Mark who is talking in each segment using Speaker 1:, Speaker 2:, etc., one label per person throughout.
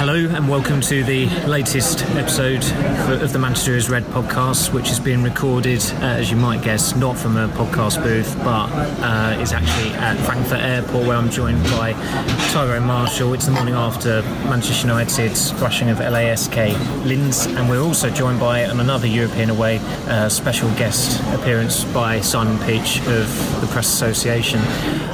Speaker 1: Hello and welcome to the latest episode of the Manchester is Red podcast, which is being recorded, uh, as you might guess, not from a podcast booth, but uh, is actually at Frankfurt Airport, where I'm joined by Tyrone Marshall. It's the morning after Manchester United's thrashing of LASK Linz, and we're also joined by on another European away uh, special guest appearance by Simon Peach of the Press Association.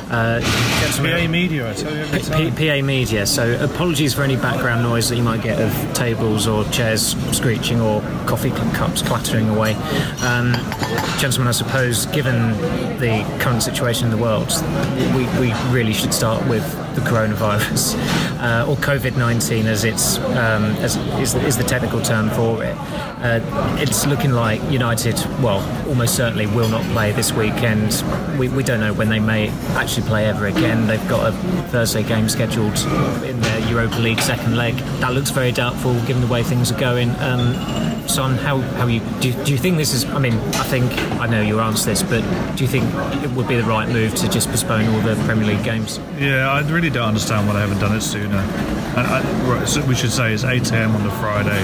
Speaker 2: Uh, PA Media, I tell you every time.
Speaker 1: P- PA Media. So apologies for any background noise that you might get of tables or chairs screeching or coffee cups clattering away. Um, gentlemen, I suppose, given the current situation in the world, we, we really should start with the coronavirus uh, or COVID 19 as it's um, as is, is, the technical term for it. Uh, it's looking like United, well, almost certainly will not play this weekend. We, we don't know when they may actually play ever again. They've got a Thursday game scheduled in their Europa League second leg. That looks very doubtful given the way things are going. Um, Son, how, how you do, do you think this is? I mean, I think I know your answer this, but do you think it would be the right move to just postpone all the Premier League games?
Speaker 2: Yeah, I really don't understand why they haven't done it sooner. I, so we should say it's 8 a.m. on the Friday,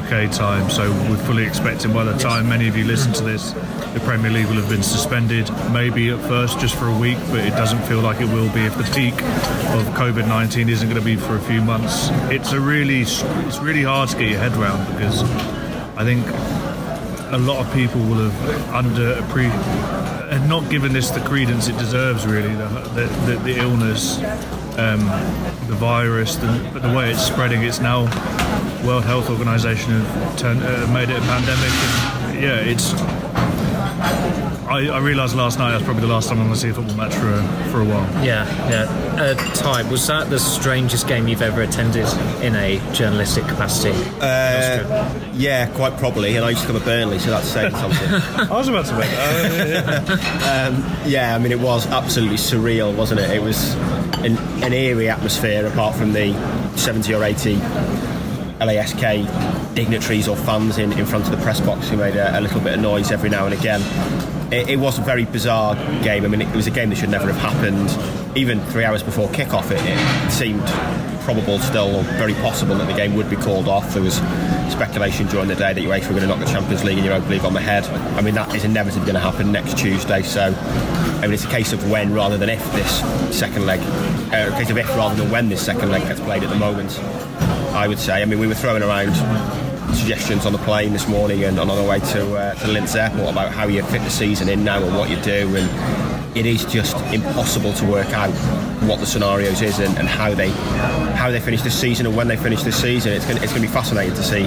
Speaker 2: UK time, so we're fully expecting by the time many of you listen to this, the Premier League will have been suspended, maybe at first just for a week, but it doesn't feel like it will be if the peak of COVID 19 isn't going to be for a few months. It's a really, it's really hard to get your head around because I think a lot of people will have under and not given this the credence it deserves. Really, the the, the, the illness, um, the virus, the, the way it's spreading, it's now World Health Organization have turned, uh, made it a pandemic. And, yeah, it's I, I realised last night that's probably the last time I'm going to see a football match for a, for a while.
Speaker 1: Yeah, yeah. Uh, Ty, was that the strangest game you've ever attended in a journalistic capacity?
Speaker 3: Uh, yeah, quite probably. And I used to come to Burnley, so that's saying something.
Speaker 2: I was about to make
Speaker 3: that. um, yeah, I mean, it was absolutely surreal, wasn't it? It was an, an eerie atmosphere, apart from the 70 or 80 LASK dignitaries or fans in, in front of the press box who made a, a little bit of noise every now and again it, it, was a very bizarre game. I mean, it, was a game that should never have happened. Even three hours before kickoff, it, it seemed probable still, or very possible, that the game would be called off. There was speculation during the day that UEFA were going to knock the Champions League and Europa League on the head. I mean, that is inevitably going to happen next Tuesday. So, I mean, it's a case of when rather than if this second leg, uh, a case of if rather than when this second leg gets played at the moment. I would say. I mean, we were throwing around suggestions on the plane this morning and on our way to, uh, to Linz Airport about how you fit the season in now and what you do. And it is just impossible to work out what the scenarios is and, and how they how they finish this season and when they finish this season. It's going, it's to be fascinating to see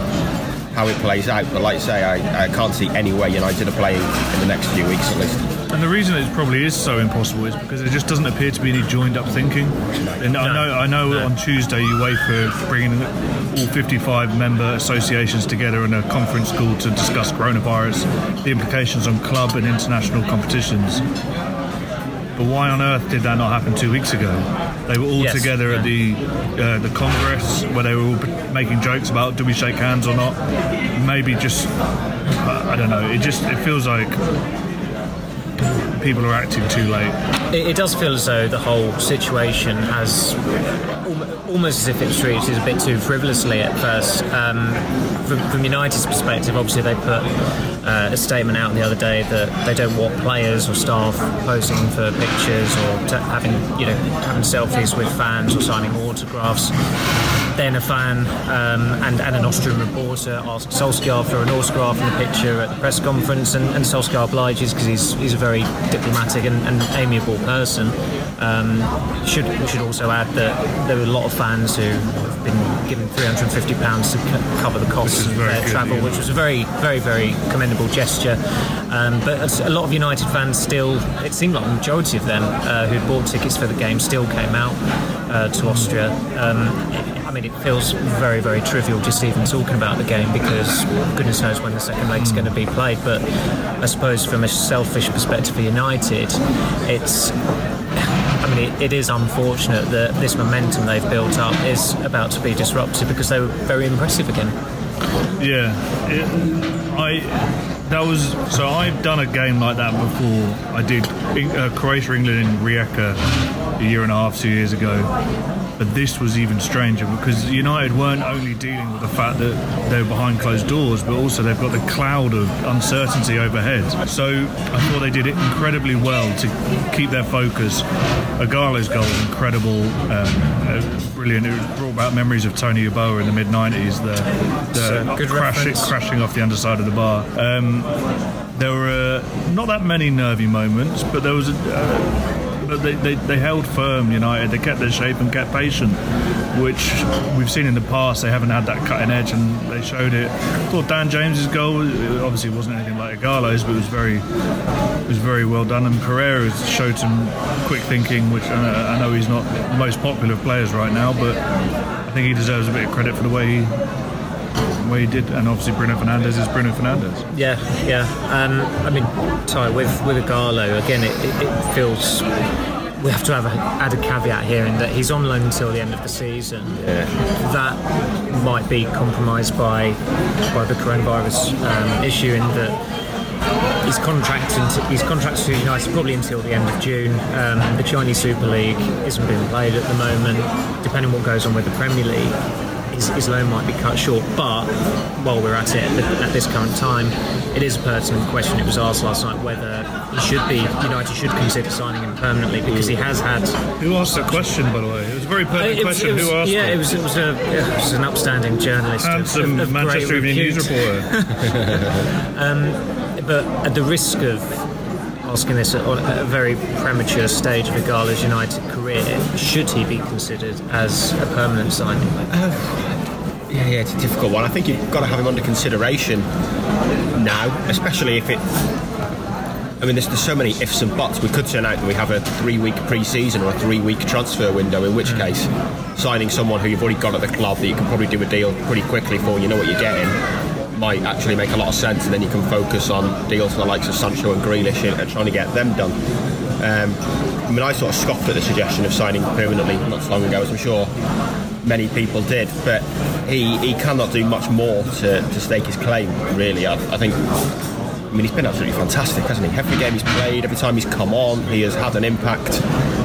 Speaker 3: how it plays out. But like I say, I, I can't see any way United are playing in the next few weeks at least.
Speaker 2: And the reason it probably is so impossible is because there just doesn't appear to be any joined up thinking. And no, I know, I know no. on Tuesday you wait for bringing all 55 member associations together in a conference call to discuss coronavirus, the implications on club and international competitions. But why on earth did that not happen two weeks ago? They were all yes, together yeah. at the uh, the Congress where they were all making jokes about do we shake hands or not. Maybe just I don't know. It just it feels like people are acting too late.
Speaker 1: It, it does feel as though the whole situation has almost as if it was treated a bit too frivolously at first. Um, from, from, United's perspective, obviously they put uh, a statement out the other day that they don't want players or staff posing for pictures or t- having you know having selfies with fans or signing autographs then a fan um, and, and, an Austrian reporter asked Solskjaer for an autograph and a picture at the press conference, and, and Solskjaer obliges because he's, he's a very diplomatic and, and amiable person. Um, should should also add that there were a lot of fans who have been given 350 pounds to c- cover the costs of their good, travel, yeah. which was a very very very commendable gesture. Um, but a lot of United fans still, it seemed like the majority of them uh, who bought tickets for the game still came out uh, to Austria. Um, mean, it feels very, very trivial just even talking about the game because goodness knows when the second leg's going to be played. But I suppose from a selfish perspective for United, it's. I mean, it, it is unfortunate that this momentum they've built up is about to be disrupted because they were very impressive again.
Speaker 2: Yeah, it, I that was so I've done a game like that before. I did uh, Croatia England in Rijeka a year and a half, two years ago, But this was even stranger because United weren't only dealing with the fact that they were behind closed doors, but also they've got the cloud of uncertainty overhead. So I thought they did it incredibly well to keep their focus. Ighalo's goal was incredible, um, uh, brilliant. It brought back memories of Tony Yeboah in the mid 90s, the, the
Speaker 1: good
Speaker 2: crashing, crashing off the underside of the bar. Um, there were uh, not that many nervy moments, but there was a. Uh, they, they, they held firm, United. They kept their shape and kept patient, which we've seen in the past. They haven't had that cutting edge, and they showed it. I thought Dan James's goal obviously wasn't anything like Ighalo's, but it was very it was very well done. And Pereira showed some quick thinking, which uh, I know he's not the most popular of players right now, but I think he deserves a bit of credit for the way he the way he did. And obviously Bruno Fernandes is Bruno Fernandes.
Speaker 1: Yeah, yeah. Um, I mean, Ty, with with Ighalo, again, it, it, it feels we have to have a, add a caveat here in that he's on loan until the end of the season. Yeah. That might be compromised by by the coronavirus um, issue in that he's contracted he's contracted to United probably until the end of June. Um, the Chinese Super League isn't being played at the moment. Depending on what goes on with the Premier League, his, his loan might be cut short. But while we're at it at, this current time, it is a pertinent question. It was asked last night whether he should be United should consider signing him permanently because he has had
Speaker 2: Who asked the question, by the way? It was a very pertinent
Speaker 1: was-
Speaker 2: question.
Speaker 1: was-
Speaker 2: Who asked
Speaker 1: yeah,
Speaker 2: it?
Speaker 1: it was. It was a. It was an upstanding journalist,
Speaker 2: Handsome
Speaker 1: of, of
Speaker 2: Manchester Evening News reporter.
Speaker 1: Um, but at the risk of asking this at a very premature stage of Ighalo's United career, should he be considered as a permanent signing?
Speaker 3: Uh, yeah, yeah, it's a difficult one. I think you've got to have him under consideration now, especially if it. I mean, there's, there's so many ifs and buts. We could turn out that we have a three-week pre-season or a three-week transfer window. In which hmm. case, signing someone who you've already got at the club that you can probably do a deal pretty quickly for, you know what you're getting, might actually make a lot of sense, and then you can focus on deals for the likes of Sancho and Grealish and, trying to get them done. Um, I mean, I sort of scoffed at the suggestion of signing permanently not so long ago, as I'm sure many people did, but he, he cannot do much more to, to stake his claim, really. I, I think, I mean, he's been absolutely fantastic, hasn't he? Every game he's played, every time he's come on, he has had an impact.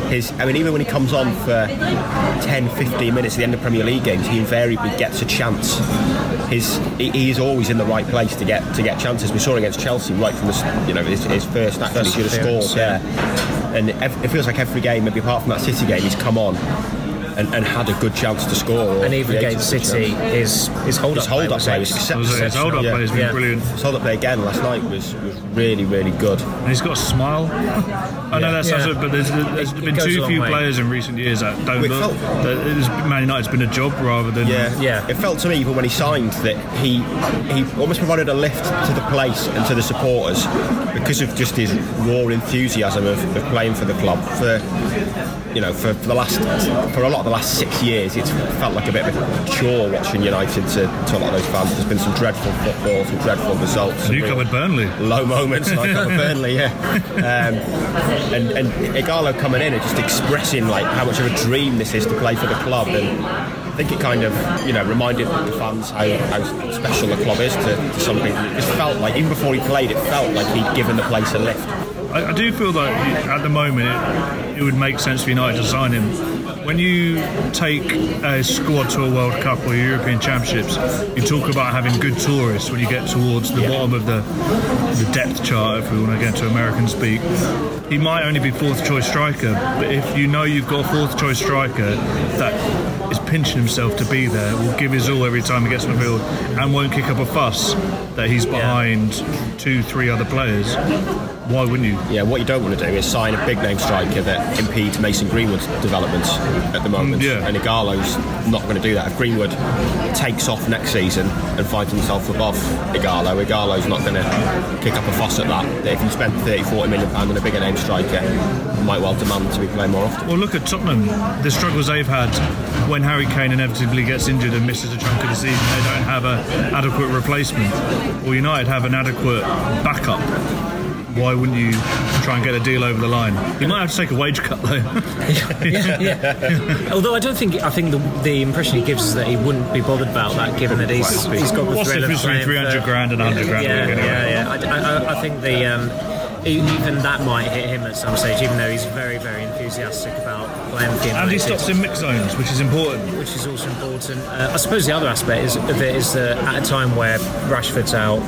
Speaker 3: His, I mean, even when he comes on for 10, 15 minutes at the end of Premier League games, he invariably gets a chance. His, he, he is always in the right place to get to get chances. We saw against Chelsea right from the, you know, his, his first actually
Speaker 1: First
Speaker 3: should have scored there. And it feels like every game, maybe apart from that City game, he's come on and, and had a good chance to score. or
Speaker 1: And even against City,
Speaker 3: chance.
Speaker 1: his his hold
Speaker 3: His
Speaker 1: up
Speaker 3: hold-up
Speaker 1: was
Speaker 3: play was
Speaker 1: ex-
Speaker 3: excep-
Speaker 2: His- his hold-up
Speaker 3: Yeah.
Speaker 2: play has been
Speaker 1: Yeah.
Speaker 2: brilliant.
Speaker 3: His hold up play again last night was, was really, really good.
Speaker 2: And he's got a smile. I know that sounds,
Speaker 1: Yeah.
Speaker 2: but there's, there's
Speaker 1: It- it
Speaker 2: been
Speaker 1: goes a
Speaker 2: too few
Speaker 1: way.
Speaker 2: players in recent years that don't
Speaker 3: It
Speaker 2: look.
Speaker 3: felt-
Speaker 2: That it is, Man United's been a job rather than.
Speaker 3: Yeah,
Speaker 1: Yeah.
Speaker 3: It felt to me even when he signed that he he almost provided a lift to the place and to the supporters because of just his raw enthusiasm of, of playing for the club for you know for, for the last for a lot of the last six years. It's felt like a bit of a chore watching United to, to a lot of those fans. There's been some dreadful football, some dreadful results.
Speaker 2: You covered Burnley.
Speaker 3: low moments like at Burnley, yeah. Um, and and Ighalo coming in and just expressing like how much of a dream this is to play for the club, and I think it kind of you know reminded the fans how, how special the club is to, to some people. It just felt like even before he played, it felt like he'd given the place a lift.
Speaker 2: I, I do feel that at the moment it, it would make sense for United to sign him. When you take a squad to a World Cup or European Championships, you talk about having good tourists when you get towards the bottom of the the depth chart, if we want to get to American speak. He might only be fourth choice striker, but if you know you've got a fourth choice striker that is pinching himself to be there, will give his all every time he gets on the field, and won't kick up a fuss that he's behind two, three other players, why wouldn't you?
Speaker 3: Yeah, what you don't want to do is sign a big name striker that impedes Mason Greenwood's developments at the moment.
Speaker 2: Yeah.
Speaker 3: And Ighalo's not going to do that. If Greenwood takes off next season and finds himself above Ighalo, Ighalo's not going to kick up a fuss at that. If you spend 30, 40 million pounds on a bigger name striker, you might well demand to be playing more often.
Speaker 2: Well, look at Tottenham. The struggles they've had when Harry Kane inevitably gets injured and misses a chunk of the season, they don't have an adequate replacement. Or United have an adequate backup. Why wouldn't you try and get a deal over the line? You might have to take a wage cut though.
Speaker 1: yeah, yeah. Although I don't think I think the, the impression he gives is that he wouldn't be bothered about that, given that he's he's got the
Speaker 2: What's the
Speaker 1: thrill
Speaker 2: difference between 300 grand and 100 grand?
Speaker 1: Yeah,
Speaker 2: anyway?
Speaker 1: yeah, yeah. I, I- I think the um, even that might hit him at some stage, even though he's very, very enthusiastic about playing for United.
Speaker 2: And he stops in mix zones, which is important.
Speaker 1: which is also important. Uh, I suppose the other aspect is, of it is that at a time where Rashford's out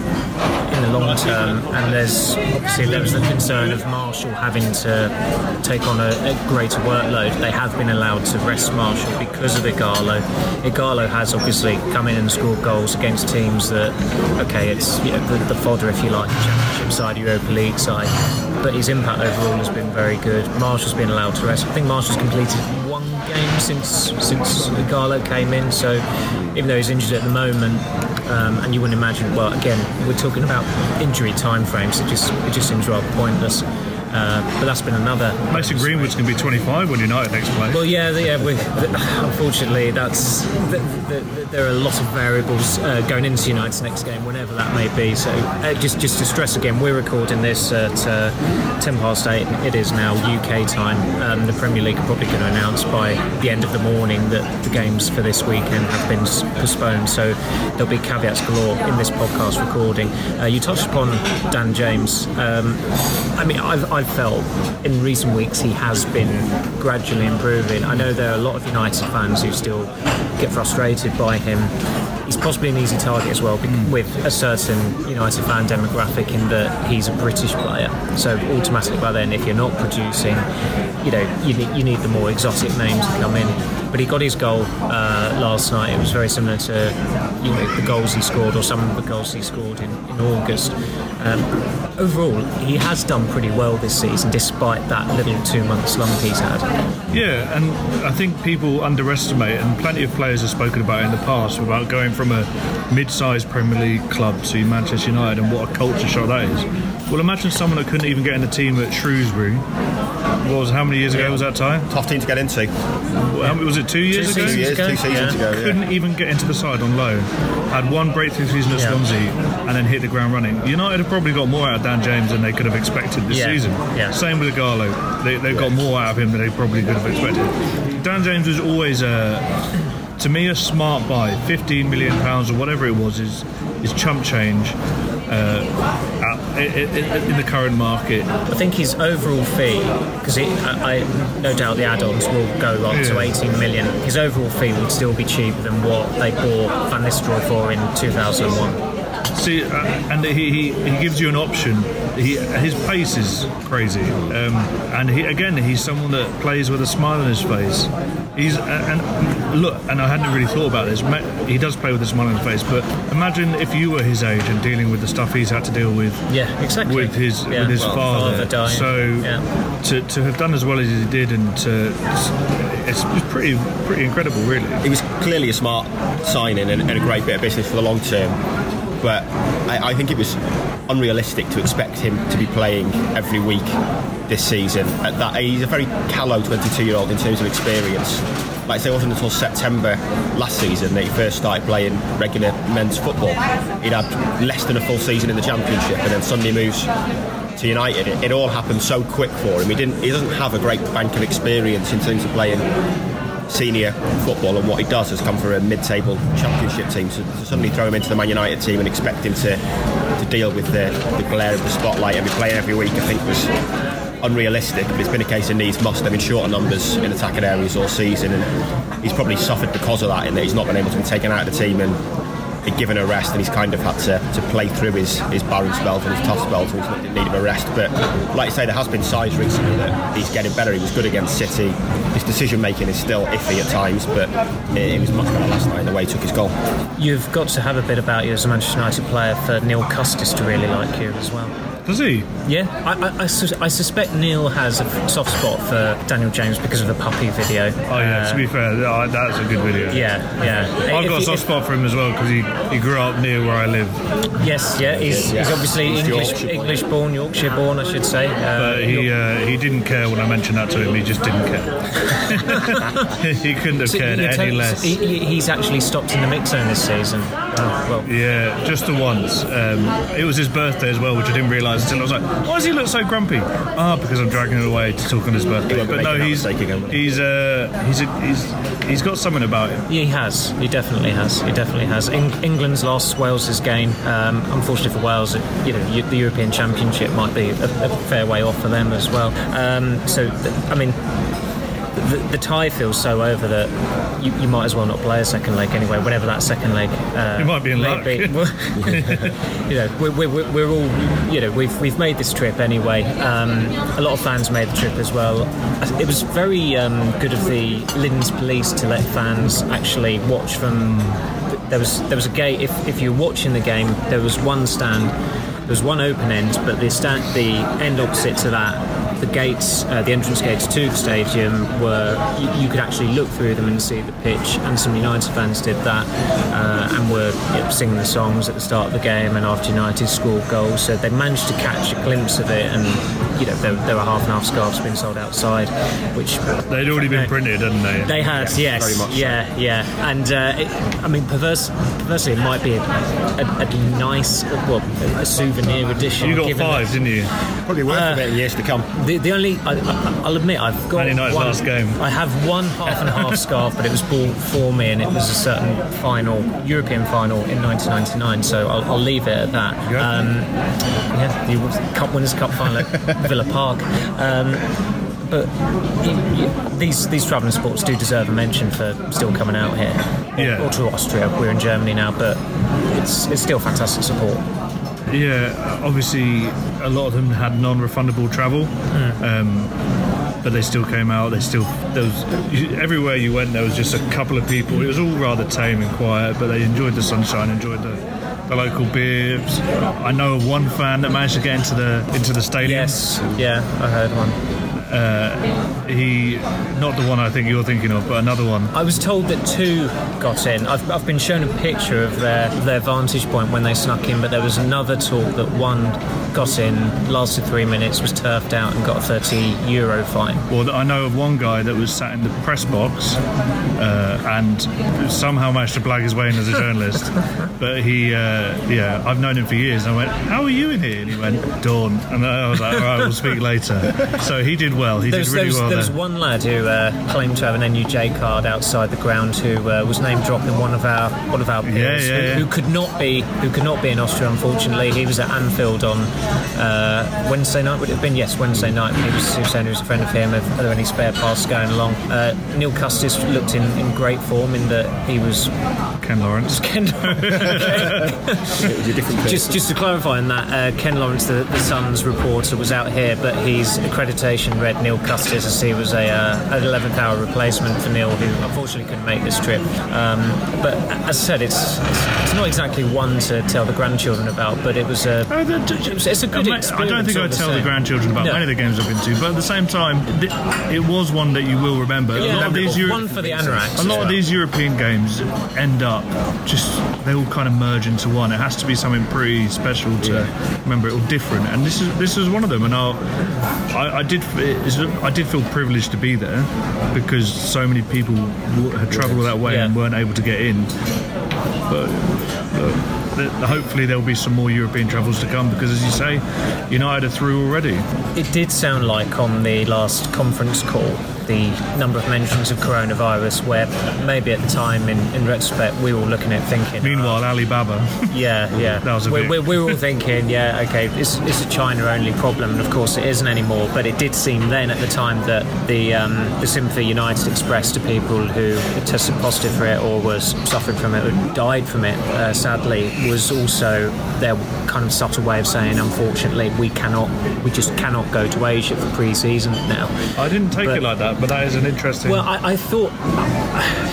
Speaker 1: in the long term, and there's obviously there was the concern of Martial having to take on a, a greater workload. They have been allowed to rest Martial because of Ighalo. Ighalo has obviously come in and scored goals against teams that, okay, it's you know, the, the fodder if you like, Championship side, Europa League side. But his impact overall has been very good. Martial's been allowed to rest. I think Martial's completed one game since since Garlo came in. So even though he's injured at the moment, um, and you wouldn't imagine. Well, again, we're talking about injury timeframes. It just it just seems rather pointless. Uh, but that's been another.
Speaker 2: Mason Greenwood's going to be 25 when United next play.
Speaker 1: Well, yeah, yeah. We, unfortunately, that's the, the, the, there are a lot of variables uh, going into United's next game, whenever that may be. So, uh, just just to stress again, we're recording this at uh, ten past eight. It is now UK time. Um, the Premier League are probably going to announce by the end of the morning that the games for this weekend have been postponed. So there'll be caveats galore in this podcast recording. Uh, you touched upon Dan James. Um, I mean, I've, I've felt in recent weeks he has been gradually improving. I know there are a lot of United fans who still get frustrated by him. He's possibly an easy target as well bec- with a certain United fan demographic in that he's a British player. So automatically by then, if you're not producing, you know, you need, you need the more exotic names to come in. But he got his goal uh, last night. It was very similar to you know the goals he scored or some of the goals he scored in, in August. Um, overall, he has done pretty well this season, despite that little two-month slump he's had.
Speaker 2: Yeah, and I think people underestimate, and plenty of players have spoken about it in the past, about going from a mid-sized Premier League club to Manchester United and what a culture shock that is. Well, imagine someone that couldn't even get in the team at Shrewsbury. What was how many years ago was that time?
Speaker 3: Tough team to get into.
Speaker 2: How was it two years
Speaker 1: Two
Speaker 2: ago?
Speaker 3: Two years,
Speaker 1: ago,
Speaker 3: two seasons
Speaker 1: yeah.
Speaker 3: ago. Yeah.
Speaker 2: couldn't even get into the side on loan. Had one breakthrough season at
Speaker 1: Yeah.
Speaker 2: Swansea and then hit the ground running. United have probably got more out of Dan James than they could have expected this
Speaker 1: Yeah.
Speaker 2: season.
Speaker 1: Yeah.
Speaker 2: Same with Garlo. They, they've got more out of him than they probably could have expected. Dan James was always a, to me, a smart buy. 15 million pounds or whatever it was is is chump change. Uh, at, i- i- in the current market,
Speaker 1: I think his overall fee, because I, I no doubt the add-ons will go up to
Speaker 2: Yeah.
Speaker 1: 18 million. His overall fee would still be cheaper than what they bought Van Nistelrooy for in 2001.
Speaker 2: See, uh, and he, he, he gives you an option. He, his pace is crazy, um, and he again he's someone that plays with a smile on his face. He's uh, and look, and I hadn't really thought about this. He does play with a smile on his face, but imagine if you were his age and dealing with the stuff he's had to deal with
Speaker 1: Yeah, exactly.
Speaker 2: with his
Speaker 1: Yeah.
Speaker 2: with his
Speaker 1: Well,
Speaker 2: father.
Speaker 1: father dying.
Speaker 2: So
Speaker 1: Yeah.
Speaker 2: to, to have done as well as he did, and to it's, it's pretty pretty incredible, really.
Speaker 3: It was clearly a smart signing and, and a great bit of business for the long term. But I, I think it was unrealistic to expect him to be playing every week this season. At that, he's a very callow 22-year-old in terms of experience. Like I say, it wasn't until September last season that he first started playing regular men's football. He'd had less than a full season in the Championship, and then suddenly moves to United. It, it all happened so quick for him. He didn't. He doesn't have a great bank of experience in terms of playing senior football, and what he does has come for a mid-table championship team. So to suddenly throw him into the Man United team and expect him to, to deal with the, the glare of the spotlight and be playing every week, I think was unrealistic. But it's been a case of needs must. They've been numbers in attacking areas all season, and he's probably suffered because of that in that he's not been able to be taken out of the team and given a rest, and he's kind of had to, to play through his, his barren spells and his tough spells, and he's in need of a rest. But like I say, there has been signs recently that he's getting better. He was good against City. His decision making is still iffy at times, but it, it was much better last night the way he took his goal.
Speaker 1: You've got to have a bit about you as a Manchester United player for Neil Custis to really like you as well.
Speaker 2: Does he?
Speaker 1: Yeah, I, I, I, sus- I suspect Neil has a soft spot for Daniel James because of the puppy video.
Speaker 2: Oh yeah.
Speaker 1: Uh,
Speaker 2: to be fair, that- that's a good video.
Speaker 1: yeah, yeah.
Speaker 2: I've
Speaker 1: If
Speaker 2: got a
Speaker 1: you-
Speaker 2: soft spot for him as well because he, he grew up near where I live.
Speaker 1: Yes, yeah. He's,
Speaker 3: Yeah.
Speaker 1: he's obviously
Speaker 3: He's english-born
Speaker 1: English born, Yorkshire born, I should say. Uh,
Speaker 2: But he
Speaker 1: York-
Speaker 2: uh, he didn't care when I mentioned that to him. He just didn't care. he couldn't have
Speaker 1: So
Speaker 2: cared
Speaker 1: you
Speaker 2: any
Speaker 1: tell-
Speaker 2: less.
Speaker 1: he- he- he's actually stopped in the mix zone this season. Oh, well,
Speaker 2: Yeah, just the once. Um, it was his birthday as well, which I didn't realise until I was like, "Why does he look so grumpy?" Ah, because I'm dragging him away to talk on his birthday. But no, he's
Speaker 3: mistake again, will he?
Speaker 2: he's uh, he's a, he's he's got something about him.
Speaker 1: He has. He definitely has. He definitely has. Eng- England's lost. Wales' gain. Um, unfortunately for Wales, it, you know, the European Championship might be a, a fair way off for them as well. Um, so, th- I mean, the, the tie feels so over that you, you might as well not play a second leg anyway. Whenever that second leg, uh,
Speaker 2: You might be in luck.
Speaker 1: be. You know, we're, we're, we're all, you know, we've we've made this trip anyway. Um, a lot of fans made the trip as well. It was very um, good of the Linden's police to let fans actually watch from. There was there was a gate. If if you're watching the game, there was one stand. There was one open end, but the stand, the end opposite to that, the gates, uh, the entrance gates to the stadium were you, you could actually look through them and see the pitch. And some United fans did that uh, and were you know, singing the songs at the start of the game and after United scored goals. So they managed to catch a glimpse of it, and you know there, there were half and half scarves being sold outside, which
Speaker 2: They'd already been
Speaker 1: No.
Speaker 2: printed, hadn't they?
Speaker 1: they had, yes,
Speaker 3: very much so.
Speaker 1: yeah, yeah, and uh, it, I mean, perverse, perversely, it might be a, a, a nice, well, a souvenir edition.
Speaker 2: You got
Speaker 1: given
Speaker 2: five,
Speaker 1: that-
Speaker 2: didn't you?
Speaker 3: Probably worth it in years to come.
Speaker 1: The, the only, I, I, I'll admit, I've got
Speaker 2: Man United's
Speaker 1: one.
Speaker 2: last game.
Speaker 1: I have one half and half scarf, but it was bought for me, and it was a certain final, European final in 1999. So I'll, I'll leave it at that.
Speaker 2: Yeah.
Speaker 1: Um, yeah, the Cup Winners' Cup final at Villa Park. Um, but you, you, these these travelling sports do deserve a mention for still coming out here,
Speaker 2: Yeah.
Speaker 1: or to Austria. We're in Germany now, but it's it's still fantastic support.
Speaker 2: Yeah, obviously a lot of them had non-refundable travel, um, but they still came out. They still there was everywhere you went there was just a couple of people. It was all rather tame and quiet, but they enjoyed the sunshine, enjoyed the, the local beers. I know of one fan that managed to get into the into the stadium.
Speaker 1: Yes, yeah, I heard one.
Speaker 2: He, not the one I think you're thinking of, but another one.
Speaker 1: I was told that two got in. I've, I've been shown a picture of their, their vantage point when they snuck in, but there was another talk that one got in, lasted three minutes, was turfed out, and got a 30 euro fine.
Speaker 2: Well, I know of one guy that was sat in the press box uh, and somehow managed to blag his way in as a journalist. but he, uh, yeah, I've known him for years. And I went, "How are you in here?" And he went, "Dawn." And I was like, "All right, we'll speak later." So he did well. He
Speaker 1: There
Speaker 2: did
Speaker 1: was,
Speaker 2: really
Speaker 1: there was,
Speaker 2: well
Speaker 1: there was one lad who uh, claimed to have an NUJ card outside the ground who uh, was name dropped in one of our one of our peers
Speaker 2: yeah,
Speaker 1: who,
Speaker 2: yeah.
Speaker 1: who could not be who could not be in Austria. Unfortunately, he was at Anfield on uh, Wednesday night. Would it have been yes Wednesday night? He was, he was saying he was a friend of him. Are there any spare parts going along? Uh, Neil Custis looked in, in great form in that he was
Speaker 2: Ken Lawrence.
Speaker 1: Ken.
Speaker 3: It was a different.
Speaker 1: Just, just to clarify on that, uh, Ken Lawrence, the, the Sun's reporter, was out here, but his accreditation read Neil Custis as he was a, uh, an 11th hour replacement for Neil, who unfortunately couldn't make this trip. Um, but as I said, it's, it's it's not exactly one to tell the grandchildren about, but it was a
Speaker 2: the-
Speaker 1: it was- it's a good
Speaker 2: I don't think I'd
Speaker 1: the
Speaker 2: tell the grandchildren about
Speaker 1: No.
Speaker 2: many of the games I've been to, but at the same time, it was one that you will remember.
Speaker 1: Yeah,
Speaker 2: a lot of these Euro-
Speaker 1: one for the anoraks.
Speaker 2: A lot of these European games end up just they all kind of merge into one. It has to be something pretty special to remember it all different, and this is this is one of them. And I'll, I, I did it's, I did feel privileged to be there because so many people had travelled that way
Speaker 1: Yeah.
Speaker 2: and weren't able to get in. But th- hopefully there will be some more European travels to come because, as you say, United are through already.
Speaker 1: It did sound like on the last conference call the number of mentions of coronavirus, where maybe at the time, in, in retrospect, we were all looking at thinking.
Speaker 2: Meanwhile, Alibaba,
Speaker 1: Yeah, yeah.
Speaker 2: That was a
Speaker 1: we're,
Speaker 2: bit-
Speaker 1: we're, we're all thinking, yeah, okay, it's, it's a China-only problem, and of course it isn't anymore. But it did seem then at the time that the um, the Sympathy United Express to people who tested positive for it or was suffering from it or died from it, uh, sadly, was also their kind of subtle way of saying, unfortunately, we cannot, we just cannot go to Asia for pre-season now.
Speaker 2: I didn't take
Speaker 1: But-
Speaker 2: it like that, but that is an interesting.
Speaker 1: Well, I, I thought.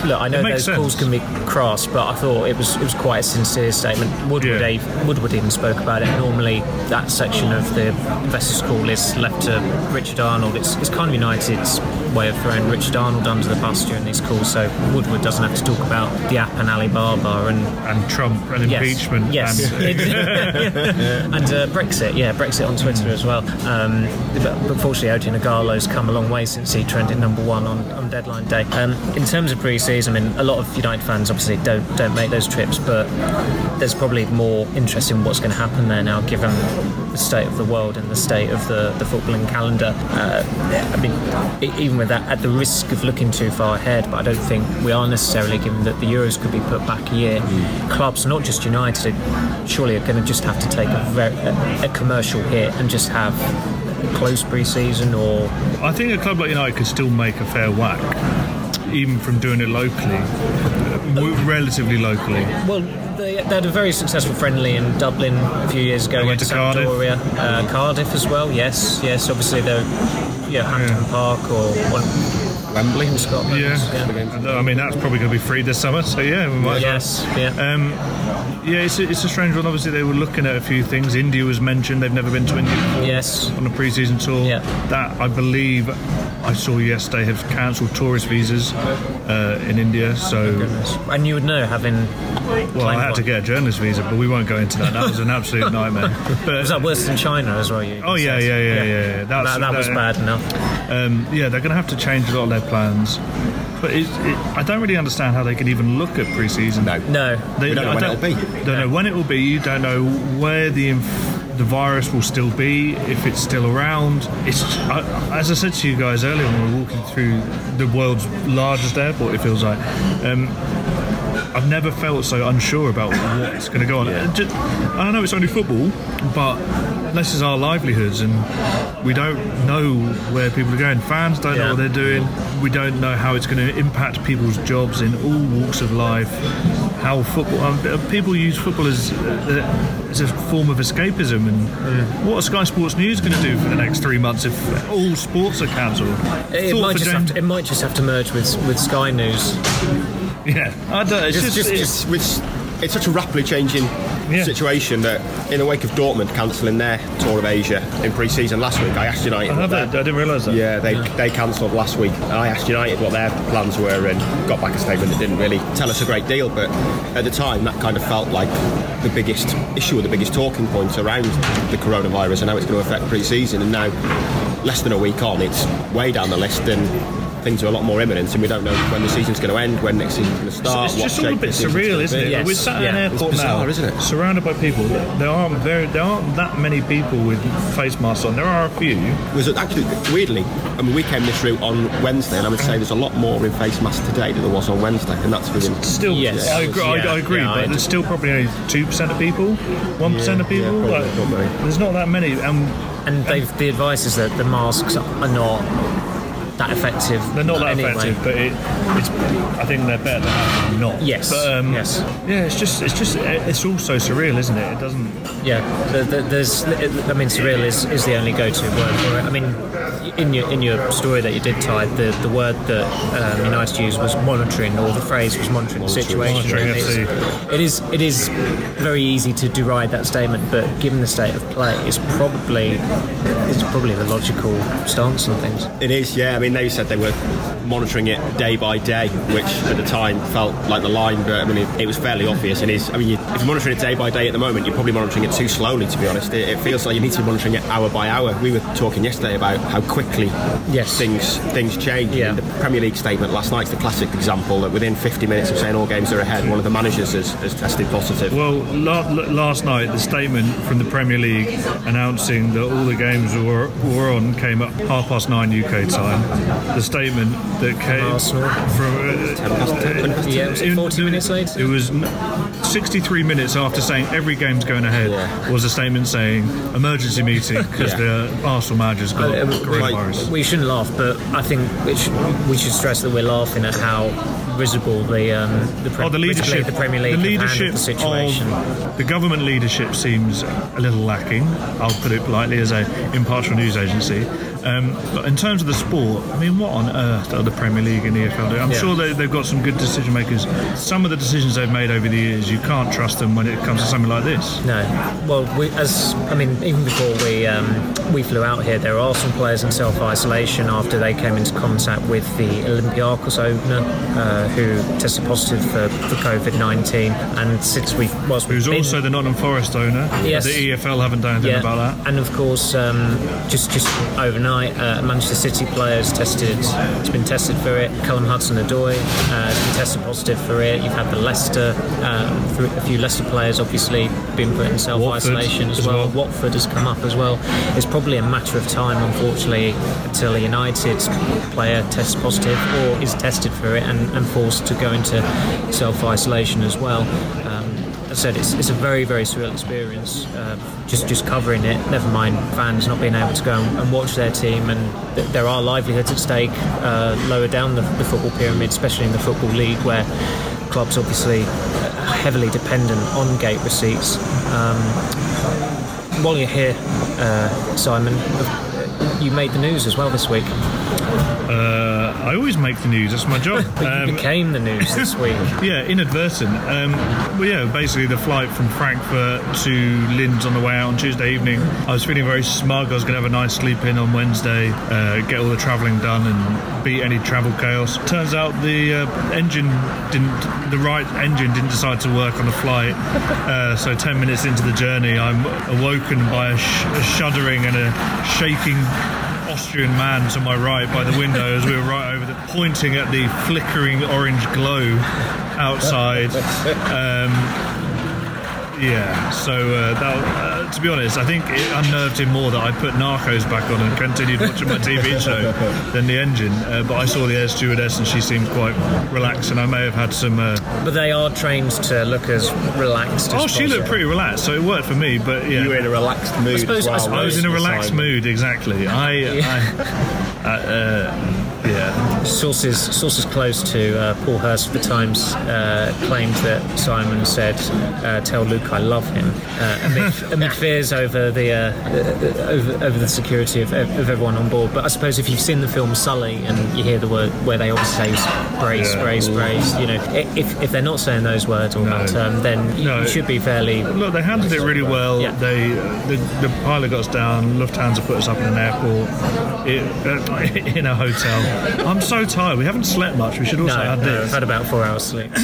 Speaker 1: Look, I know those
Speaker 2: sense.
Speaker 1: calls can be crass, but I thought it was it was quite a sincere statement. Woodward,
Speaker 2: Yeah.
Speaker 1: Ave- Woodward even spoke about it. Normally, that section of the investors' call is left to Richard Arnold. It's, it's kind of United's way of throwing Richard Arnold under the bus during these calls, so Woodward doesn't have to talk about the app and Alibaba and
Speaker 2: and Trump and
Speaker 1: Yes.
Speaker 2: impeachment.
Speaker 1: Yes.
Speaker 2: And,
Speaker 1: and uh, Brexit, yeah, Brexit on Twitter as well. Um, but, but fortunately, Odion Ighalo's come a long way since he trended number one on, on deadline day. Um, in terms of pre-season, I mean, a lot of United fans obviously don't don't make those trips, but there's probably more interest in what's going to happen there now, given the state of the world and the state of the, the footballing calendar. Uh, I mean, even with that, at the risk of looking too far ahead, but I don't think we are necessarily, given that the Euros could be put back a year. Clubs, not just United, surely are going to just have to take a, very, a, a commercial hit and just have a close pre-season or
Speaker 2: I think a club like United could still make a fair whack, even from doing it locally, w- relatively locally.
Speaker 1: Well, they, they had a very successful friendly in Dublin a few years ago
Speaker 2: They went
Speaker 1: against
Speaker 2: to Cardiff.
Speaker 1: Sampdoria. Uh, Cardiff as well, yes, yes. Obviously, they're yeah, Hampden
Speaker 2: Yeah.
Speaker 1: Park or one
Speaker 3: Wembley.
Speaker 1: in Scotland.
Speaker 2: Yeah, I mean that's probably going to be free this summer. So yeah, we might.
Speaker 1: Yes, yeah.
Speaker 2: Um, yeah, it's a, it's a strange one. Obviously, they were looking at a few things. India was mentioned. They've never been to India before.
Speaker 1: Yes.
Speaker 2: On a pre-season tour.
Speaker 1: Yeah.
Speaker 2: That I believe I saw yesterday have cancelled tourist visas uh, in India. So
Speaker 1: and you would know having.
Speaker 2: Well, I had to get a journalist visa, but we won't go into that. That was an absolute nightmare. But
Speaker 1: Was that worse than China as well? You
Speaker 2: Oh, yeah, yeah, yeah, yeah, yeah. That's-
Speaker 1: that, that was bad enough.
Speaker 2: um, yeah, they're going to have to change a lot of their plans. But it, it, I don't really understand how they can even look at pre-season.
Speaker 3: No.
Speaker 1: No.
Speaker 2: They,
Speaker 3: We don't know
Speaker 2: I
Speaker 3: when it'll be.
Speaker 2: Don't know when it will be. You don't know where the inf- the virus will still be, if it's still around. It's I, as I said to you guys earlier when we were walking through the world's largest airport. It feels like. Um, I've never felt so unsure about what's going to go on. Uh, ju- I know it's only football, but this is our livelihoods, and we don't know where people are going. Fans don't know what they're doing. We don't know how it's going to impact people's jobs in all walks of life. How football um, people use football as uh, as a form of escapism, and what are Sky Sports News going to do for the next three months if all sports are cancelled?
Speaker 1: It
Speaker 2: Thought
Speaker 1: might, just
Speaker 2: James-
Speaker 1: have to, it might just have to merge with with Sky News.
Speaker 2: Yeah, I don't. It's
Speaker 3: It's
Speaker 2: just,
Speaker 3: just,
Speaker 2: it's-
Speaker 3: it's, such a rapidly changing
Speaker 2: Yeah.
Speaker 3: situation that in the wake of Dortmund cancelling their tour of Asia in pre-season last week, I asked United.
Speaker 2: I, I didn't realise that.
Speaker 3: Yeah, they, they cancelled last week. I asked United what their plans were and got back a statement that didn't really tell us a great deal. But at the time, that kind of felt like the biggest issue or the biggest talking point around the coronavirus and how it's going to affect pre-season. And now, less than a week on, it's way down the list and things are a lot more imminent. And we don't know when the season's going to end, when next season's going to start.
Speaker 2: it's just all a
Speaker 3: shape
Speaker 2: bit surreal, isn't it?
Speaker 1: Yes.
Speaker 2: We're sat at
Speaker 1: Yeah.
Speaker 2: an
Speaker 3: It's
Speaker 2: airport
Speaker 3: bizarre,
Speaker 2: now,
Speaker 3: isn't it?
Speaker 2: surrounded by people. There aren't very, there aren't that many people with face masks on. There are a few.
Speaker 3: was actually weirdly. I mean, we came this route on Wednesday, and I would say there's a lot more in face masks today than there was on Wednesday, and that's within.
Speaker 2: Still,
Speaker 1: Yes.
Speaker 2: I agree.
Speaker 1: Yeah.
Speaker 2: I agree
Speaker 1: Yeah,
Speaker 2: but
Speaker 1: I
Speaker 2: there's still probably only two percent of people, one percent of people.
Speaker 3: probably
Speaker 2: like,
Speaker 3: not many.
Speaker 2: there's not that many, and
Speaker 1: And they've, the advice is that the masks are not that effective.
Speaker 2: they're not that
Speaker 1: anyway.
Speaker 2: effective. But it, it's, I think they're better than not.
Speaker 1: Yes.
Speaker 2: But, um,
Speaker 1: yes.
Speaker 2: Yeah, it's just, it's just, it's all so surreal, isn't it? It doesn't.
Speaker 1: Yeah, the, the, there's. I mean, surreal is, is the only go-to word for it. I mean, in your in your story that you did, Ty, the, the word that um, United used was monitoring, or the phrase was monitoring the situation.
Speaker 2: Monitoring
Speaker 1: it's- it is it is very easy to deride that statement, but given the state of play, it's probably it's probably the logical stance on things.
Speaker 3: It is, yeah. I mean, they said they were monitoring it day by day, which at the time felt like the line, but I mean, it, it was fairly obvious. And is, I mean, you, if you're monitoring it day by day at the moment, you're probably monitoring it too slowly. To be honest, it, it feels like you need to be monitoring it hour by hour. We were talking yesterday about how quickly
Speaker 1: Yes.
Speaker 3: things things change.
Speaker 1: Yeah.
Speaker 3: I mean, the Premier League statement last night's the classic example that within 50 minutes of saying all games are ahead, one of the managers has, has tested positive.
Speaker 2: Well, la- la- last night the statement from the Premier League announcing that all the games were, were on came at half past nine UK time. The statement that came
Speaker 1: Arsenal.
Speaker 2: from uh,
Speaker 3: Ten past ten, twenty past
Speaker 1: Yeah, was it 40 minutes later?
Speaker 2: It was n- 63 minutes after saying every game's going ahead.
Speaker 3: Yeah.
Speaker 2: Was a statement saying emergency meeting because
Speaker 3: Yeah.
Speaker 2: the Arsenal manager's got
Speaker 1: Uh,
Speaker 2: coronavirus.
Speaker 1: We shouldn't laugh, but I think it should, we should stress that we're laughing at how visible the um, the, pre-
Speaker 2: Oh, the leadership,
Speaker 1: the Premier League
Speaker 2: the leadership
Speaker 1: the situation.
Speaker 2: of the government leadership seems a little lacking. I'll put it politely as a impartial news agency. Um, but in terms of the sport, I mean, what on earth are the Premier League and the EFL doing? I'm
Speaker 1: Yeah.
Speaker 2: sure they, they've got some good decision makers. Some of the decisions they've made over the years, you can't trust them when it comes to something like this.
Speaker 1: No, well, we, as I mean, even before we um, we flew out here, there are some players in self isolation after they came into contact with the Olympiacos owner, uh, who tested positive for, for COVID nineteen. And since we whilst we've
Speaker 2: Who's
Speaker 1: been,
Speaker 2: also the Nottingham Forest owner.
Speaker 1: Yes.
Speaker 2: The EFL haven't done anything about that.
Speaker 1: And of course, um, just just overnight, uh, Manchester City players tested. It's been tested for it. Callum Hudson-Odoi uh, been tested positive for it. You've had the Leicester, um, a few Leicester players obviously been put in self-isolation as,
Speaker 2: as
Speaker 1: well.
Speaker 2: well.
Speaker 1: Watford has come up as well. It's probably a matter of time, unfortunately, until a United player tests positive or is tested for it and, and forced to go into self-isolation as well. I said it's, it's a very very surreal experience. Uh, just just covering it. Never mind fans not being able to go and, and watch their team, and th- there are livelihoods at stake uh, lower down the, the football pyramid, especially in the football league where clubs obviously heavily dependent on gate receipts. Um, while you're here, uh, Simon, you made the news as well this week.
Speaker 2: Uh, I always make the news. That's my job.
Speaker 1: Um, you became the news this week.
Speaker 2: yeah, inadvertent. Um, well, yeah, basically the flight from Frankfurt to Linz on the way out on Tuesday evening. I was feeling very smug. I was going to have a nice sleep in on Wednesday, uh, get all the travelling done, and beat any travel chaos. Turns out the uh, engine didn't, the right engine didn't decide to work on the flight. Uh, so ten minutes into the journey, I'm awoken by a, sh- a shuddering and a shaking Austrian man to my right by the window as we were right over the pointing at the flickering orange glow outside. Um, yeah, so uh, that, uh, to be honest, I think it unnerved him more that I put Narcos back on and continued watching my TV show than the engine. Uh, but I saw the air stewardess and she seemed quite relaxed, and I may have had some. Uh,
Speaker 1: but they are trained to look as relaxed.
Speaker 2: oh,
Speaker 1: as
Speaker 2: she looked pretty relaxed, so it worked for me. But yeah,
Speaker 3: You were in a relaxed mood.
Speaker 1: suppose-
Speaker 3: as well,
Speaker 1: I suppose-
Speaker 2: I was in a relaxed
Speaker 3: Simon?
Speaker 2: mood. Exactly. I. I uh, uh, yeah.
Speaker 1: Sources sources close to uh, Paul Hurst of the Times uh, claimed that Simon said, uh, "Tell Luke I love him," uh, amid, amid fears over the uh, uh, over, over the security of, of everyone on board. But I suppose if you've seen the film Sully and you hear the word where they obviously say spray,
Speaker 2: Yeah.
Speaker 1: spray, spray, you know, if, if they're not saying those words or that term, then you,
Speaker 2: No.
Speaker 1: you should be fairly.
Speaker 2: Look, they handled it really well.
Speaker 1: Yeah.
Speaker 2: They the, the pilot got us down. Lufthansa put us up in an airport, it, uh, in a hotel. I'm so tired. We haven't slept much. We should also
Speaker 1: No,
Speaker 2: add
Speaker 1: no, I've
Speaker 2: this.
Speaker 1: had about four hours sleep.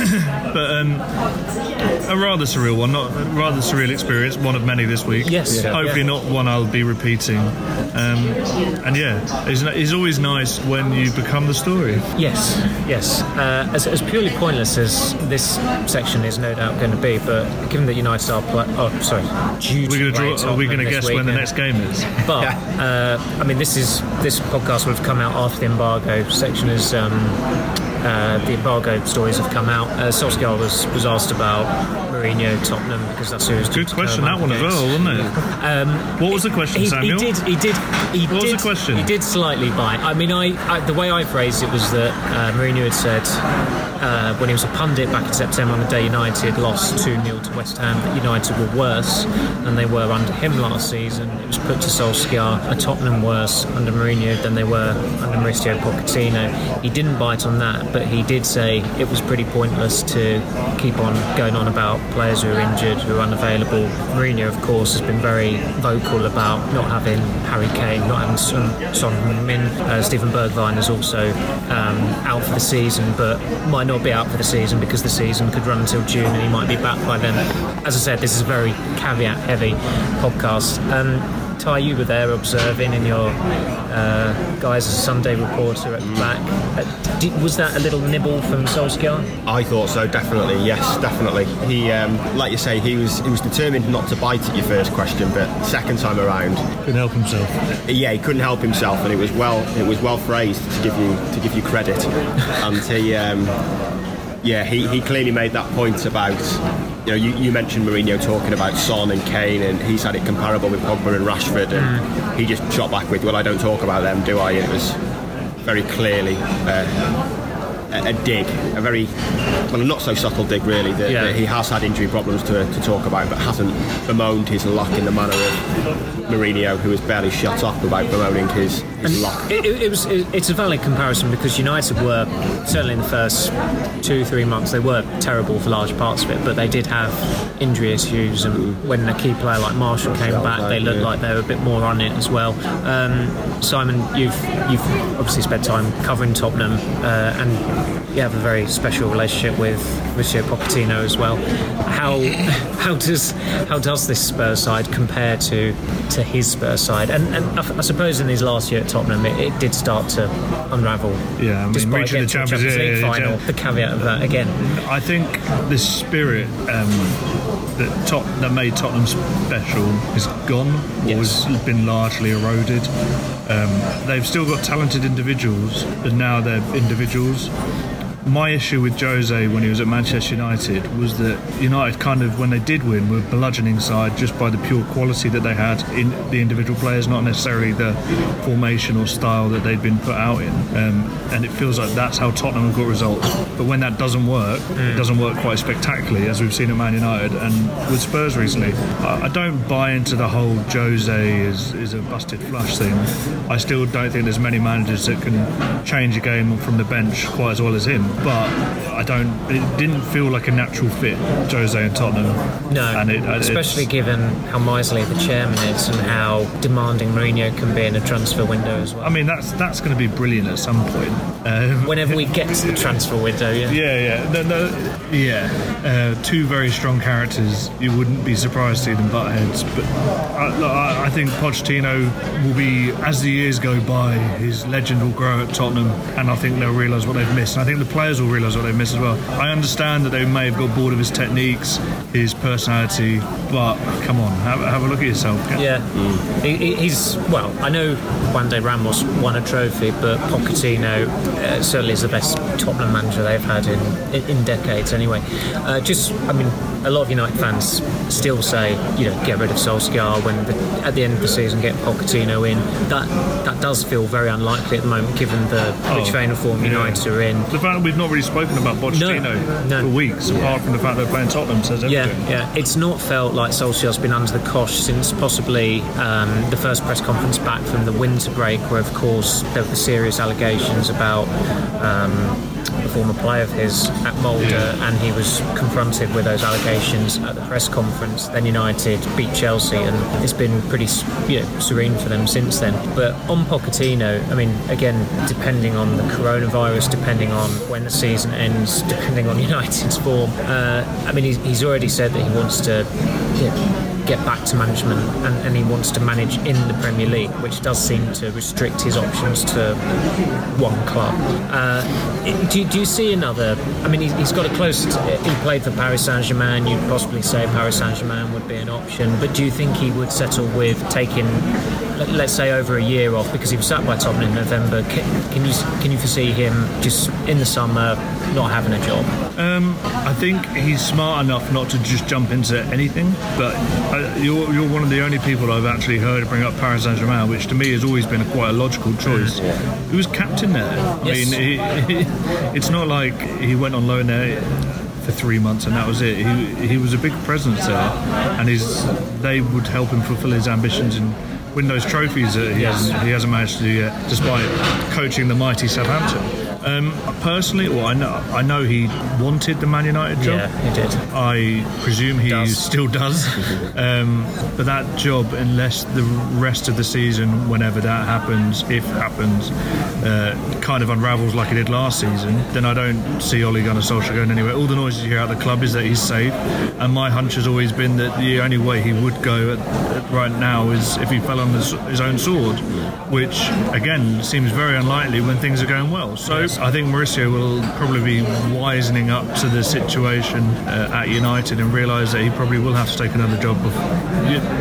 Speaker 2: But um, a rather surreal one, not a rather surreal experience. One of many this week.
Speaker 1: Yes. Yeah.
Speaker 2: Hopefully
Speaker 1: Yeah.
Speaker 2: not one I'll be repeating. Um, and yeah, it's, it's always nice when you become the story.
Speaker 1: Yes, yes. Uh, as, as purely pointless as this section is no doubt going to be, but given that United are, pla oh sorry, due
Speaker 2: We're
Speaker 1: play
Speaker 2: going to draw. Are we going to
Speaker 1: this
Speaker 2: guess when the next game is?
Speaker 1: But uh, I mean, this is this podcast would have come out after the embargo section as um, uh, the embargo stories have come out. Uh, Solskjaer was was asked about Mourinho, Tottenham, because that's who was
Speaker 2: Good question. That one as well, wasn't it?
Speaker 1: Um,
Speaker 2: What was the question,
Speaker 1: he,
Speaker 2: Samuel?
Speaker 1: He did. He did. He
Speaker 2: What was the question?
Speaker 1: He did slightly bite. I mean, I, I the way I phrased it was that uh, Mourinho had said uh, when he was a pundit back in September on the day United lost two 0 to West Ham that United were worse than they were under him last season. It was put to Solskjaer, a Tottenham worse under Mourinho than they were under Mauricio Pochettino. He didn't bite on that, but he did say it was pretty pointless to keep on going on about players who are injured, who are unavailable. Mourinho, of course, has been very vocal about not having Harry Kane, not having Son, Son Min. Uh, Steven Bergwijn is also um, out for the season, but might not be out for the season because the season could run until June and he might be back by then. As I said, this is a very caveat-heavy podcast. Um, Ty, you were there observing in your uh, guise as a Sunday reporter at the back. Uh, did, was that a little nibble from Solskjaer?
Speaker 3: I thought so, definitely. Yes, definitely. He, um, like you say, he was he was determined not to bite at your first question, but second time around,
Speaker 2: Couldn't help himself.
Speaker 3: yeah, he couldn't help himself, and it was well it was well phrased to give you to give you credit. and he, um, yeah, he, he clearly made that point about. You know, you, you mentioned Mourinho talking about Son and Kane, and he's had it comparable with Pogba and Rashford, and he just shot back with, "Well, I don't talk about them, do I?" And it was very clearly uh, a, a dig, a very well, not so subtle dig, really. That,
Speaker 1: Yeah.
Speaker 3: that he has had injury problems to, to talk about, but hasn't bemoaned his luck in the manner of Mourinho, who has barely shut up about bemoaning his.
Speaker 1: It, it, it was. It, it's a valid comparison because United were certainly in the first two, three months they were terrible for large parts of it, but they did have injury issues, and when a key player like Martial came back, they looked like they were a bit more on it as well. Um, Simon, you've you've obviously spent time covering Tottenham, uh, and you have a very special relationship with Mauricio Pochettino as well. How how does how does this Spurs side compare to to his Spurs side? And, and I, I suppose in his last year Tottenham, it, it did start to unravel.
Speaker 2: Yeah, I mean,
Speaker 1: despite
Speaker 2: reaching the Champions- yeah,
Speaker 1: League final.
Speaker 2: yeah.
Speaker 1: The caveat of that again.
Speaker 2: I think the spirit um, that, Tot- that made Tottenham special is gone, or
Speaker 1: Yes.
Speaker 2: has been largely eroded. Um, they've still got talented individuals, but now they're individuals. My issue with Jose when he was at Manchester United was that United kind of, when they did win, were bludgeoning side just by the pure quality that they had in the individual players, not necessarily the formation or style that they'd been put out in. Um, and it feels like that's how Tottenham have got results. But when that doesn't work, it doesn't work quite spectacularly, as we've seen at Man United and with Spurs recently. I, I don't buy into the whole Jose is, is a busted flush thing. I still don't think there's many managers that can change a game from the bench quite as well as him. But I don't. It didn't feel like a natural fit, Jose and Tottenham.
Speaker 1: No,
Speaker 2: and it,
Speaker 1: especially
Speaker 2: it's,
Speaker 1: given how miserly the chairman is and how demanding Mourinho can be in a transfer window as well.
Speaker 2: I mean, that's that's going to be brilliant at some point.
Speaker 1: Um, Whenever we get to the transfer window, yeah.
Speaker 2: Yeah, yeah, no, no, yeah. Uh, two very strong characters. You wouldn't be surprised to see them butt heads, but I, I think Pochettino will be as the years go by, his legend will grow at Tottenham, and I think they'll realise what they've missed. And I think the players will realise what they've missed as well. I understand that they may have got bored of his techniques, his personality, but come on, have, have a look at yourself.
Speaker 1: Yeah, mm. he, he's well. I know Juande Ramos won a trophy, but Pochettino uh, certainly is the best Tottenham manager they've had in in, in decades. Anyway, uh, just I mean, a lot of United fans still say you know get rid of Solskjaer when the, at the end of the season get Pochettino in. That that does feel very unlikely at the moment, given the oh, rich vein of form United yeah. are in.
Speaker 2: The fact we've not really spoken about Pochettino no, no. for weeks, apart from the fact they're playing Tottenham, says everything.
Speaker 1: Yeah, yeah. It's not felt like Solskjaer's been under the cosh since possibly um, the first press conference back from the winter break, where of course there were serious allegations about. Um, a former player of his at Molde, yeah. and he was confronted with those allegations at the press conference. Then United beat Chelsea, and it's been pretty you know, serene for them since then. But on Pochettino, I mean, again, depending on the coronavirus, depending on when the season ends, depending on United's form, uh, I mean, he's, he's, already said that he wants to. You know, get back to management and, and, he wants to manage in the Premier League, which does seem to restrict his options to one club. Uh, do, do, you see another? I mean, he's, he's got a close. He played for Paris Saint Germain. You'd possibly say Paris Saint Germain would be an option, but do you think he would settle with taking, let's say, over a year off because he was sat by Tottenham in November? Can, can you can you foresee him just in the summer not having a job?
Speaker 2: Um, I think he's smart enough not to just jump into anything, but you're, you're one of the only people I've actually heard bring up Paris Saint Germain, which to me has always been a quite a logical choice. He was captain there. I yes. mean, he, he, it's not like he went on loan there for three months and that was it. He, he was a big presence there, and his, they would help him fulfil his ambitions and win those trophies that he, hasn't, he hasn't managed to do yet, despite coaching the mighty Southampton. Um, personally, well, I know, I know he wanted the Man United job.
Speaker 1: Yeah, he did.
Speaker 2: I presume he does. still does. um, but that job, unless the rest of the season, whenever that happens, if happens, uh, kind of unravels like it did last season, then I don't see Ole Gunnar Solskjaer going anywhere. All the noises you hear out the club is that he's safe, and my hunch has always been that the only way he would go at, at right now is if he fell on his, his own sword, which again seems very unlikely when things are going well. So I think Mauricio will probably be wisening up to the situation uh, at United and realise that he probably will have to take another job.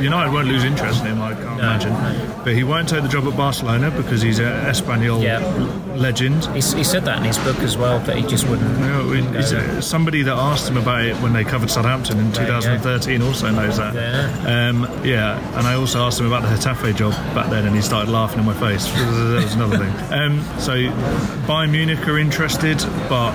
Speaker 2: United won't lose interest in him, I can't no. imagine. But he won't take the job at Barcelona because he's an Espanyol yeah. legend.
Speaker 1: he said that in his book as well, that he just wouldn't. You
Speaker 2: know, somebody that asked him about it when they covered Southampton in 2013 also knows that. Yeah. Um, yeah, and I also asked him about the Getafe job back then, and he started laughing in my face. that was another thing. Um, so Bayern Munich are interested, but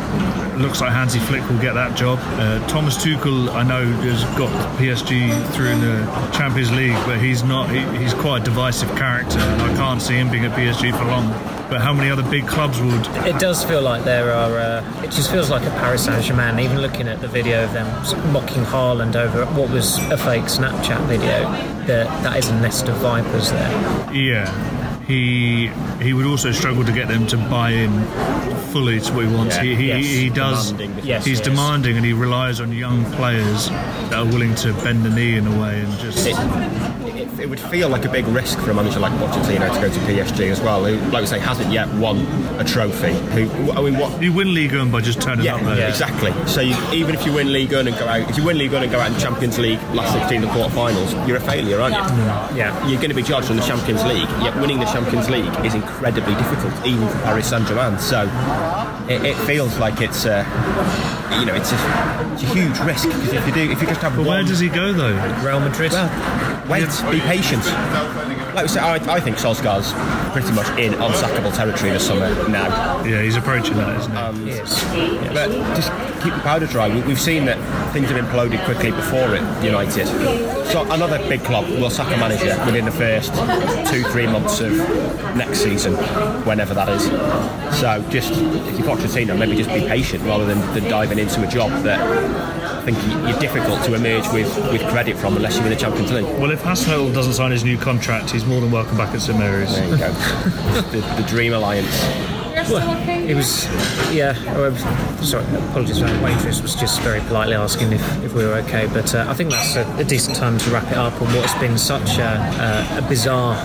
Speaker 2: looks like Hansi Flick will get that job. Uh, Thomas Tuchel, I know, has got PSG through in the Champions League, but he's not. He, he's quite a divisive character, and I can't see him being at PSG for long. But how many other big clubs would?
Speaker 1: It does feel like there are. Uh, it just feels like a Paris Saint Germain. Even looking at the video of them mocking Haaland over what was a fake Snapchat video, that that is a nest of vipers there.
Speaker 2: Yeah he he would also struggle to get them to buy in fully to what he wants. Yeah, he, he, yes. he does. Yes, he's yes. demanding, and he relies on young players that are willing to bend the knee in a way and just.
Speaker 3: It, it, would feel like a big risk for a manager like Pochettino to go to PSG as well, who, like we say, hasn't yet won a trophy. Who, I mean, what
Speaker 2: you win League One by just turning
Speaker 3: yeah,
Speaker 2: up there.
Speaker 3: Yeah. Exactly. So you, even if you win League One and go out, if you win League One and go out in Champions League last 16 and quarterfinals, you're a failure, aren't you?
Speaker 1: Yeah.
Speaker 3: You're going to be judged on the Champions League. Yet winning the Champions League is incredibly difficult, even for Paris Saint Germain. So it, it feels like it's a, you know, it's a, it's a huge risk because if you do, if you just have
Speaker 2: But
Speaker 3: one,
Speaker 2: where does he go though?
Speaker 1: Real Madrid.
Speaker 3: well, wait, be patient. Like I said, I, I think Solskjaer's pretty much in unsackable territory this summer now.
Speaker 2: Yeah, he's approaching that, isn't he?
Speaker 1: yes.
Speaker 3: But just keep the powder dry. We- We've seen that things have imploded quickly before at United. So another big club will sack a manager within the first two, three months of next season, whenever that is. So just, if you're Pochettino, maybe just be patient rather than, than diving into a job that think you're difficult to emerge with, with credit from unless you win in the Champions League.
Speaker 2: Well, if Hasenhüttl doesn't sign his new contract, he's more than welcome back at St Mary's.
Speaker 3: There you go. the, the Dream Alliance.
Speaker 1: It was, yeah. oh, I was- sorry, apologies for that. Waitress was just very politely asking if, if we were okay, but uh, I think that's a, a decent time to wrap it up on what's been such a, a, a bizarre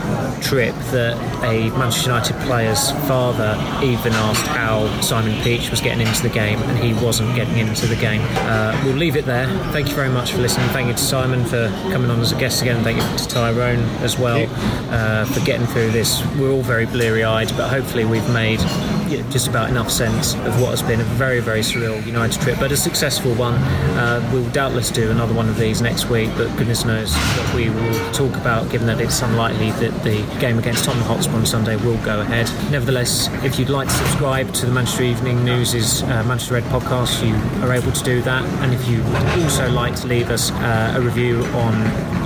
Speaker 1: trip that a Manchester United player's father even asked how Simon Peach was getting into the game, and he wasn't getting into the game. Uh, we'll leave it there. Thank you very much for listening. Thank you to Simon for coming on as a guest again. Thank you to Tyrone as well uh, for getting through this. We're all very bleary-eyed, but hopefully we've made you know, just about enough sense of what has been a very, very surreal United trip, but a successful one. Uh, we'll doubtless do another one of these next week, but goodness knows what we will talk about, given that it's unlikely that the game against Tottenham Hotspur on Sunday will go ahead. Nevertheless, if you'd like to subscribe to the Manchester Evening News' uh, Manchester Red podcast, you are able to do that. And if you would also like to leave us uh, a review on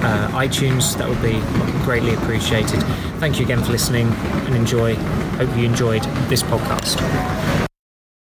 Speaker 1: uh, iTunes, that would be greatly appreciated. Thank you again for listening and enjoy. Hope you enjoyed this podcast.